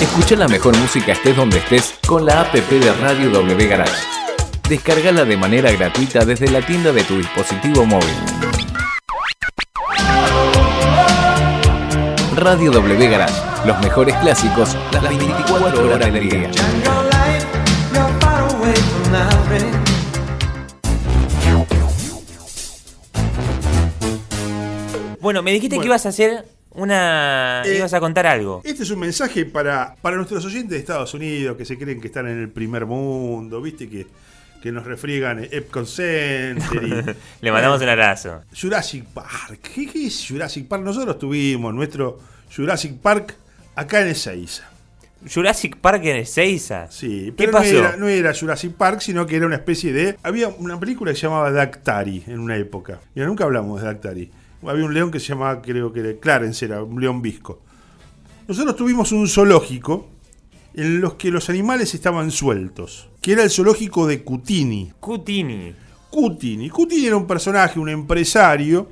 Escucha la mejor música estés donde estés con la app de Radio W Garage. Descárgala de manera gratuita desde la tienda de tu dispositivo móvil. Radio W Garage, los mejores clásicos las 24 horas del día. Bueno, me dijiste que ibas a hacer una. Eh, ibas a contar algo. Este es un mensaje para, para nuestros oyentes de Estados Unidos que se creen que están en el primer mundo, ¿viste? Que, que nos refriegan Epcot Center y- Le mandamos un abrazo. Jurassic Park. ¿Qué, qué es Jurassic Park? Nosotros tuvimos nuestro Jurassic Park acá en Ezeiza. Jurassic Park en Ezeiza. Sí, ¿Qué pero pasó? No, era, no era Jurassic Park, sino que era una especie de... Había una película que se llamaba Dactari en una época. Y nunca hablamos de Dactari. Había un león que se llamaba, creo que era Clarence, era un león visco. Nosotros tuvimos un zoológico en los que los animales estaban sueltos, que era el zoológico de Cutini. Cutini. Cutini. Cutini era un personaje, un empresario,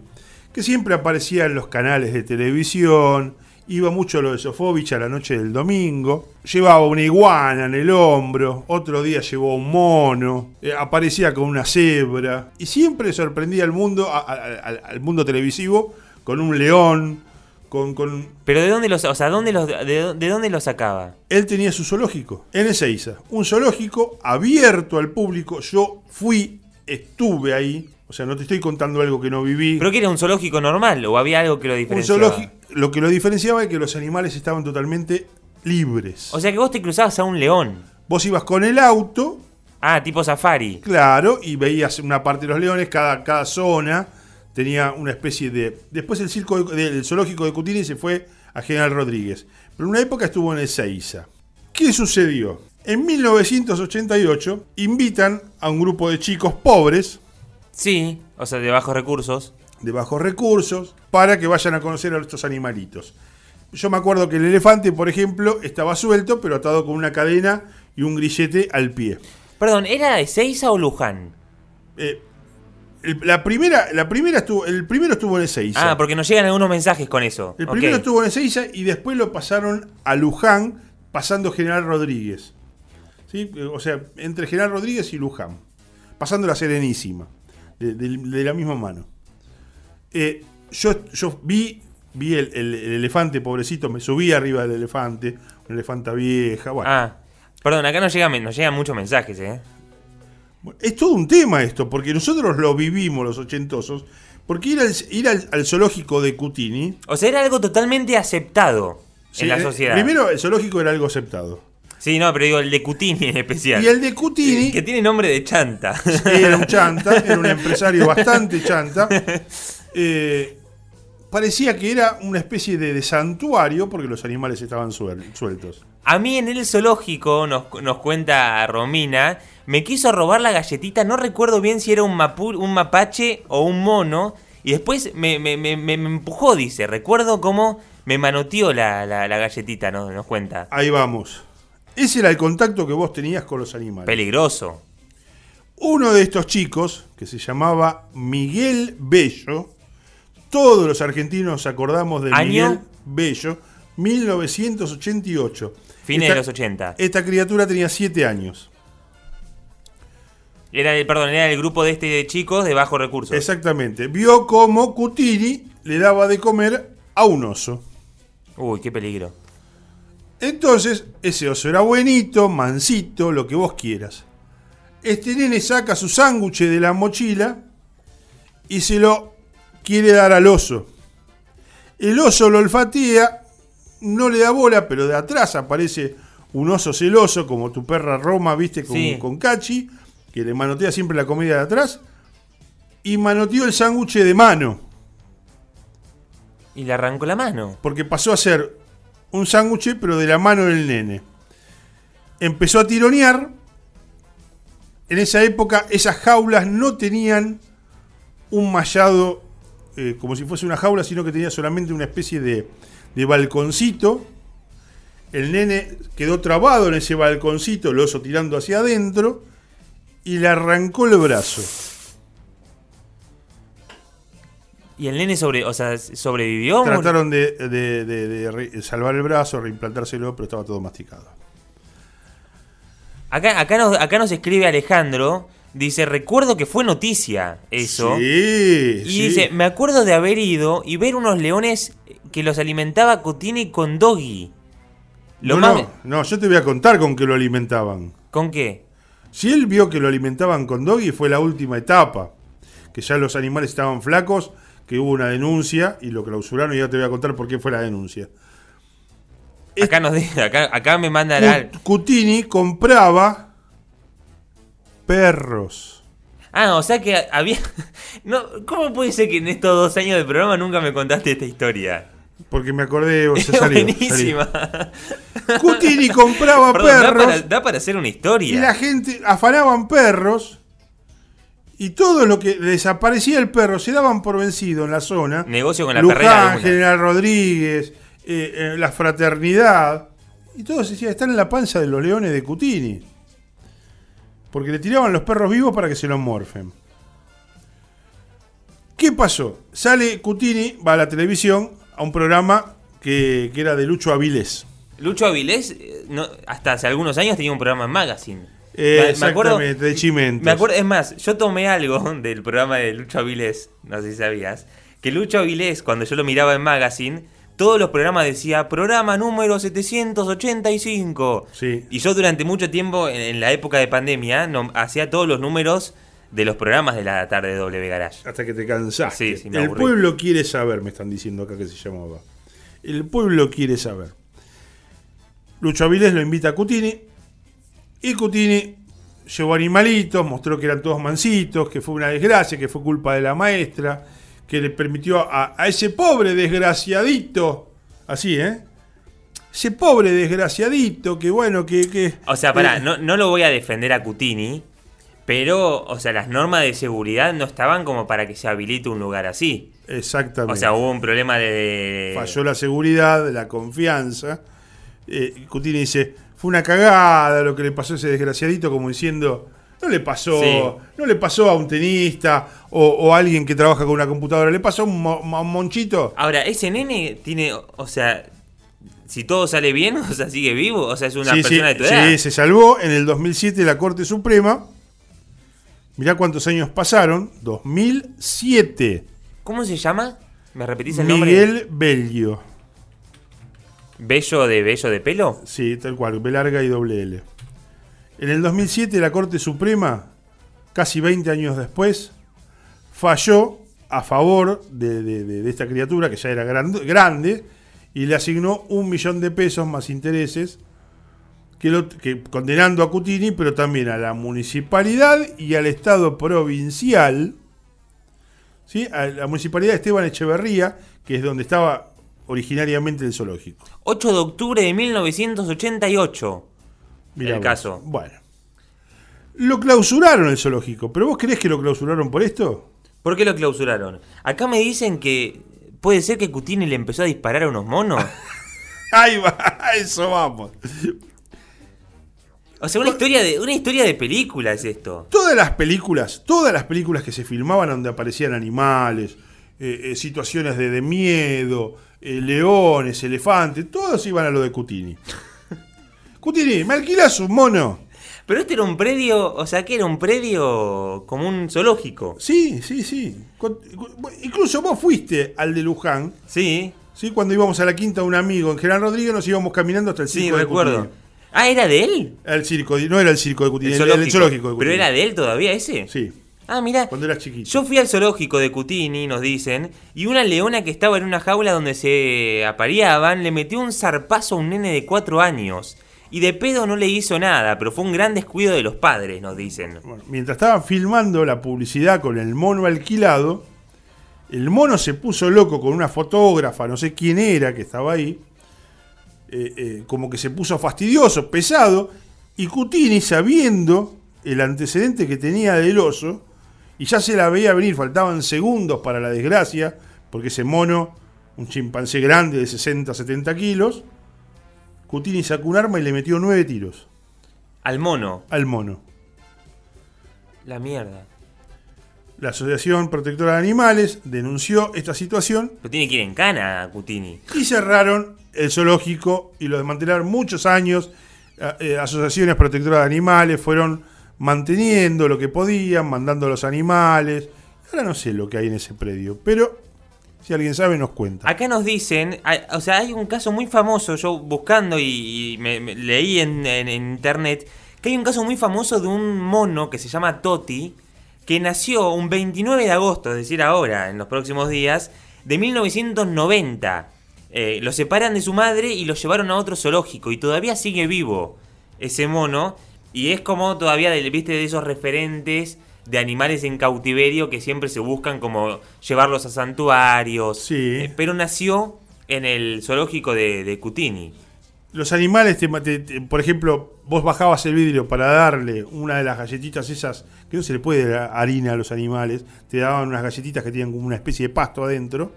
que siempre aparecía en los canales de televisión, iba mucho a lo de Sofovich a la noche del domingo, llevaba una iguana en el hombro, otro día llevó un mono, eh, aparecía con una cebra, y siempre sorprendía al mundo, a- a- al- al mundo televisivo, con un león, con, con... Pero ¿de dónde los, o sea, dónde los, de, de dónde los sacaba? Él tenía su zoológico en Ezeiza, un zoológico abierto al público, yo fui, estuve ahí, o sea, no te estoy contando algo que no viví. ¿Pero que era un zoológico normal o había algo que lo Un diferenciaba? zoológico, lo que lo diferenciaba es que los animales estaban totalmente libres. O sea que vos te cruzabas a un león. Vos ibas con el auto, Ah, tipo safari. claro, y veías una parte de los leones, cada, cada zona tenía una especie de... Después el circo de- del zoológico de Cutini se fue a General Rodríguez, pero en una época estuvo en Ezeiza. ¿Qué sucedió? En 1988 invitan a un grupo de chicos pobres, Sí, o sea, de bajos recursos. de bajos recursos, para que vayan a conocer a estos animalitos. Yo me acuerdo que el elefante, por ejemplo, estaba suelto, pero atado con una cadena y un grillete al pie. Perdón, ¿era Ezeiza o Luján? Eh, el, la primera, la primera estuvo, el primero estuvo en Ezeiza. Ah, porque nos llegan algunos mensajes con eso. el primero estuvo en Ezeiza y después lo pasaron a Luján, pasando General Rodríguez. ¿Sí? O sea, entre General Rodríguez y Luján. Pasando la Serenísima. De, de- de la misma mano. Eh, yo, yo vi, vi el, el- el elefante, pobrecito, me subí arriba del elefante, una elefanta vieja, bueno. Ah, perdón, acá nos llegan, nos llegan muchos mensajes, ¿eh? Es todo un tema esto, porque nosotros lo vivimos los ochentosos, porque ir al, ir al, al zoológico de Cutini... O sea, era algo totalmente aceptado sí, en la eh, sociedad. Primero, el zoológico era algo aceptado. Sí, no, pero digo el de Cutini en especial. Y el de Cutini Que tiene nombre de chanta. era un chanta, era un empresario bastante chanta. Eh, parecía que era una especie de, de santuario porque los animales estaban suel- sueltos. A mí en el zoológico, nos, nos cuenta Romina, me quiso robar la galletita, no recuerdo bien si era un, mapu- un mapache o un mono, y después me, me- me- me- me empujó, dice. Recuerdo cómo me manoteó la, la- la galletita, ¿no? nos cuenta. Ahí vamos. Ese era el contacto que vos tenías con los animales. Peligroso. Uno de estos chicos, que se llamaba Miguel Bello, todos los argentinos nos acordamos de ¿Año? Miguel Bello, 1988. Fines Esta- de los 80. Esta criatura tenía 7 años. Era el, perdón, era el grupo de este de chicos de bajos recursos. Exactamente. Vio cómo Cutini le daba de comer a un oso. Uy, qué peligro. Entonces, ese oso era buenito, mansito, lo que vos quieras. Este nene saca su sándwich de la mochila y se lo quiere dar al oso. El oso lo olfatea, no le da bola, pero de atrás aparece un oso celoso, como tu perra Roma, viste, con, Sí. con Cachi, que le manotea siempre la comida de atrás, y manoteó el sándwich de mano. Y le arrancó la mano. porque pasó a ser un sándwich, pero de la mano del nene. Empezó a tironear. En esa época, esas jaulas no tenían un mallado eh, como si fuese una jaula, sino que tenía solamente una especie de, de balconcito. El nene quedó trabado en ese balconcito, el oso tirando hacia adentro, y le arrancó el brazo. ¿Y el nene sobre, o sea, sobrevivió? Trataron de, de- de- de re- salvar el brazo, reimplantárselo, pero estaba todo masticado. Acá, acá, nos, acá nos escribe Alejandro. Dice, recuerdo que fue noticia eso. Sí, Y sí. dice, me acuerdo de haber ido y ver unos leones que los alimentaba Cutini con doggy. Lo no, más... no, no, yo te voy a contar con qué lo alimentaban. ¿Con qué? Si él vio que lo alimentaban con doggy, fue la última etapa. Que ya los animales estaban flacos, que hubo una denuncia y lo clausuraron. Y ya te voy a contar por qué fue la denuncia. Acá, nos dice- acá, acá me manda la... Cut- Cutini compraba perros. Ah, o sea que había... No, ¿Cómo puede ser que en estos dos años de programa nunca me contaste esta historia? Porque me acordé, sea, salió, buenísima. salió. Cutini compraba Perdón, da perros. para, da para hacer una historia. Y la gente afanaban perros. Y todo lo que desaparecía el perro se daban por vencido en la zona. Negocio con la Luján, perrera. General Rodríguez, eh, eh, la fraternidad. Y todos decían, están en la panza de los leones de Cutini. Porque le tiraban los perros vivos para que se los morfen. ¿Qué pasó? Sale Cutini, va a la televisión, a un programa que, que era de Lucho Avilés. Lucho Avilés, eh, no, hasta hace algunos años tenía un programa en Magazine. Eh, Me- acuerdo- de Chimentos. Me acuerdo, es más, yo tomé algo del programa de Lucho Avilés, no sé si sabías, que Lucho Avilés, cuando yo lo miraba en Magazine, todos los programas decía programa número 785. Sí. Y yo durante mucho tiempo, en, en la época de pandemia, no- hacía todos los números de los programas de la tarde de W Garage. Hasta que te cansaste. Sí, el pueblo quiere saber, me están diciendo acá que se llamaba. El pueblo quiere saber. Lucho Avilés lo invita a Cutini. Y Cutini llevó animalitos, mostró que eran todos mansitos, que fue una desgracia, que fue culpa de la maestra, que le permitió a, a ese pobre desgraciadito, así, ¿eh? Ese pobre desgraciadito, que bueno, que... que O sea, pará, eh, no, no lo voy a defender a Cutini, pero, o sea, las normas de seguridad no estaban como para que se habilite un lugar así. Exactamente. O sea, hubo un problema de... falló la seguridad, la confianza. Eh, Cutini dice, fue una cagada lo que le pasó a ese desgraciadito, como diciendo, no le pasó, Sí. no le pasó a un tenista o, o a alguien que trabaja con una computadora, le pasó a un, mo- a un monchito. Ahora, ese nene tiene, o sea, si todo sale bien, o sea, sigue vivo, o sea, es una sí, sí, persona de tu edad. sí, se salvó en el 2007 la Corte Suprema. Mirá cuántos años pasaron, 2007. ¿Cómo se llama? ¿Me repetís el nombre? Miguel Belgio. ¿Bello de bello de pelo? Sí, tal cual, B larga y doble L. En el 2007 la Corte Suprema, casi 20 años después, falló a favor de, de- esta criatura que ya era grande, y le asignó un millón de pesos más intereses, que condenando a Cutini, pero también a la municipalidad y al Estado provincial, ¿sí? a la municipalidad de Esteban Echeverría, que es donde estaba originariamente el zoológico. 8 de octubre de 1988. Mirá el vos. caso. Bueno. Lo clausuraron el zoológico, pero vos creés que lo clausuraron por esto? ¿Por qué lo clausuraron? Acá me dicen que puede ser que Cutini le empezó a disparar a unos monos. Ahí va, a eso vamos. O sea, una historia de una historia de película es esto. Todas las películas, todas las películas que se filmaban donde aparecían animales, eh, eh, situaciones de, de miedo, eh, leones, elefantes, todos iban a lo de Cutini. Cutini, ¿me alquilas un mono? Pero este era un predio, o sea, que era un predio como un zoológico. Sí, sí, sí. Con- incluso vos fuiste al de Luján, Sí, ¿sí? cuando íbamos a la quinta de un amigo en General Rodríguez, nos íbamos caminando hasta el sí, circo de recuerdo. Cutini. Ah, ¿era de él? El circo, no era el circo de Cutini, El el, el zoológico de Cutini. ¿Pero era de él todavía ese? Sí, Ah, mira. cuando eras chiquito. Yo fui al zoológico de Cutini, nos dicen, y una leona que estaba en una jaula donde se apareaban le metió un zarpazo a un nene de cuatro años. Y de pedo no le hizo nada, pero fue un gran descuido de los padres, nos dicen. Bueno, mientras estaban filmando la publicidad con el mono alquilado, el mono se puso loco con una fotógrafa, no sé quién era que estaba ahí, eh, eh, como que se puso fastidioso, pesado, y Cutini, sabiendo el antecedente que tenía del oso, y ya se la veía venir, faltaban segundos para la desgracia, porque ese mono, un chimpancé grande de 60, 70 kilos, Cutini sacó un arma y le metió nueve tiros Al mono. al mono. La mierda. La Asociación Protectora de Animales denunció esta situación Pero tiene que ir en cana, Cutini. y cerraron el zoológico y lo desmantelaron muchos años. Eh, eh, asociaciones protectoras de animales fueron manteniendo lo que podían, mandando los animales. Ahora no sé lo que hay en ese predio, pero si alguien sabe nos cuenta. Acá nos dicen, o sea, hay un caso muy famoso, yo buscando y, me, leí en internet, que hay un caso muy famoso de un mono que se llama Toti, que nació un 29 de agosto, es decir, ahora, en los próximos días, de 1990. Eh, lo separan de su madre y lo llevaron a otro zoológico y todavía sigue vivo ese mono y es como todavía, del- viste, de esos referentes de animales en cautiverio que siempre se buscan como llevarlos a santuarios. Sí. Eh, pero nació en el zoológico de, de Cutini. Los animales, te- te- te- por ejemplo, vos bajabas el vidrio para darle una de las galletitas esas, que no se le puede dar harina a los animales, te daban unas galletitas que tenían como una especie de pasto adentro,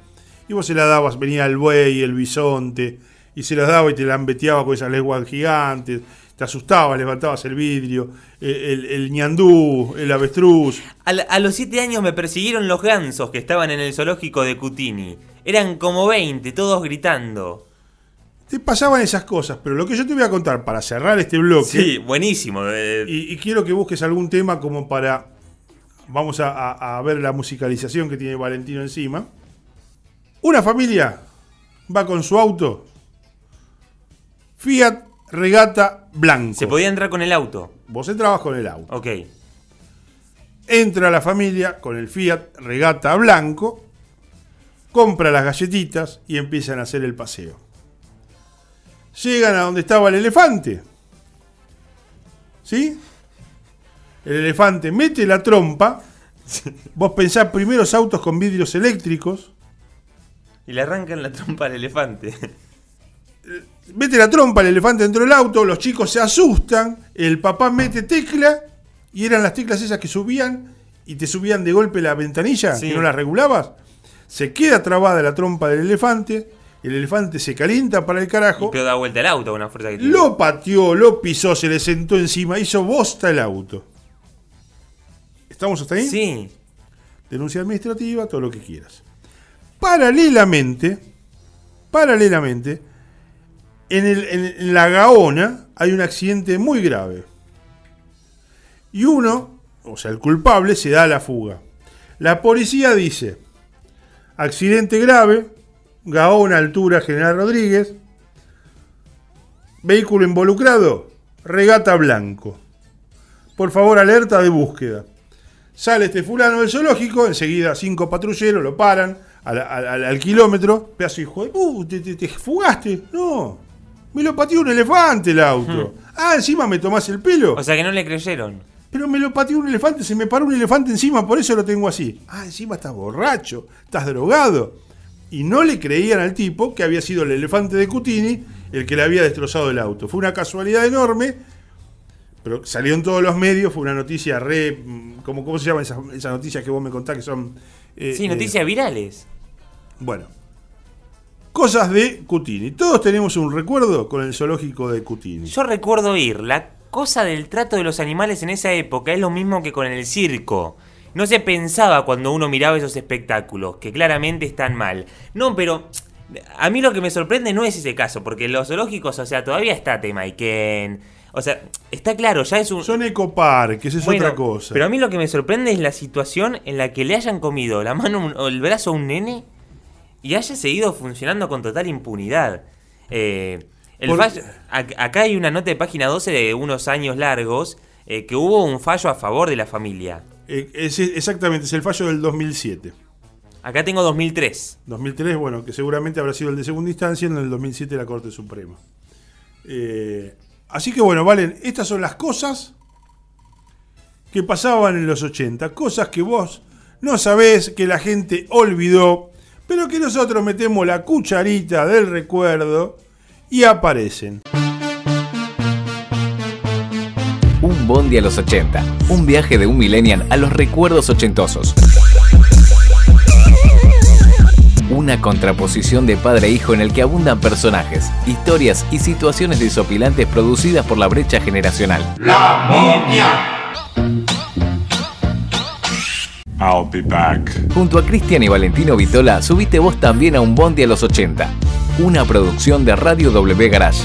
y vos se las dabas, venía el buey, el bisonte, y se las daba y te lambeteaba con esas lenguas gigantes, te asustabas, levantabas el vidrio, el, el ñandú, el avestruz. A, la- a los 7 años me persiguieron los gansos que estaban en el zoológico de Cutini. Eran como 20, todos gritando. Te pasaban esas cosas, pero lo que yo te voy a contar para cerrar este bloque... Sí, buenísimo. eh, Y, y quiero que busques algún tema como para. Vamos a, a- a ver la musicalización que tiene Valentino encima. Una familia va con su auto. Fiat Regata Blanco. se podía entrar con el auto. Vos entrabas con el auto. Ok. Entra la familia con el Fiat Regata Blanco. Compra las galletitas y empiezan a hacer el paseo. Llegan a donde estaba el elefante. ¿Sí? El elefante mete la trompa. Vos pensás primeros autos con vidrios eléctricos. Y le arrancan la trompa al elefante. Mete la trompa el elefante dentro del auto. Los chicos se asustan. El papá mete tecla. Y eran las teclas esas que subían. Y te subían de golpe la ventanilla. Sí. Que no las regulabas. Se queda trabada la trompa del elefante. El elefante se calienta para el Y carajo. pero da vuelta el auto con una fuerza que tiene. Lo pateó, lo pisó, se le sentó encima. Hizo bosta el auto. ¿Estamos hasta ahí? Sí. denuncia administrativa, todo lo que quieras. Paralelamente, paralelamente, en, la Gaona hay un accidente muy grave. Y uno, o sea, el culpable, se da a la fuga. La policía dice, accidente grave, Gaona, altura General Rodríguez, vehículo involucrado, regata blanco. Por favor, alerta de búsqueda. Sale este fulano del zoológico, enseguida cinco patrulleros lo paran al, kilómetro. Pedazo hijo de te- te fugaste. No, me lo pateó un elefante el auto. Ah, encima me tomás el pelo. O sea que no le creyeron. Pero me lo pateó un elefante, se me paró un elefante encima, por eso lo tengo así. Ah, encima estás borracho, estás drogado. Y no le creían al tipo que había sido el elefante de Cutini el que le había destrozado el auto. Fue una casualidad enorme, pero salió en todos los medios, fue una noticia re... mm, ¿Cómo, cómo se llaman esas, esas noticias que vos me contás que son... eh, Sí, eh, noticias virales. bueno. Cosas de Cutini. Todos tenemos un recuerdo con el zoológico de Cutini. Yo recuerdo ir. La cosa del trato de los animales en esa época es lo mismo que con el circo. No se pensaba cuando uno miraba esos espectáculos, que claramente están mal. No, pero a mí lo que me sorprende no es ese caso, porque los zoológicos, o sea, todavía está Temaiken. O sea, está claro, ya es un... Son ecoparques, es Bueno, otra cosa. Pero a mí lo que me sorprende es la situación en la que le hayan comido la mano o el brazo a un nene y haya seguido funcionando con total impunidad. Eh, el fallo- acá hay una nota de página 12 de unos años largos eh, que hubo un fallo a favor de la familia. Eh, es- exactamente, es el fallo del 2007. Acá tengo 2003. 2003, bueno, que seguramente habrá sido el de segunda instancia, en el 2007 la Corte Suprema. Así que bueno, Valen, estas son las cosas que pasaban en los 80, cosas que vos no sabés, que la gente olvidó, pero que nosotros metemos la cucharita del recuerdo y aparecen. Un bondi a los 80. Un viaje de un millennial a los recuerdos ochentosos. Una contraposición de padre e hijo en el que abundan personajes, historias y situaciones desopilantes producidas por la brecha generacional. I'll be back. Junto a Cristian y Valentino Vitola, subiste vos también a un bondi a los 80. Una producción de Radio W Garage.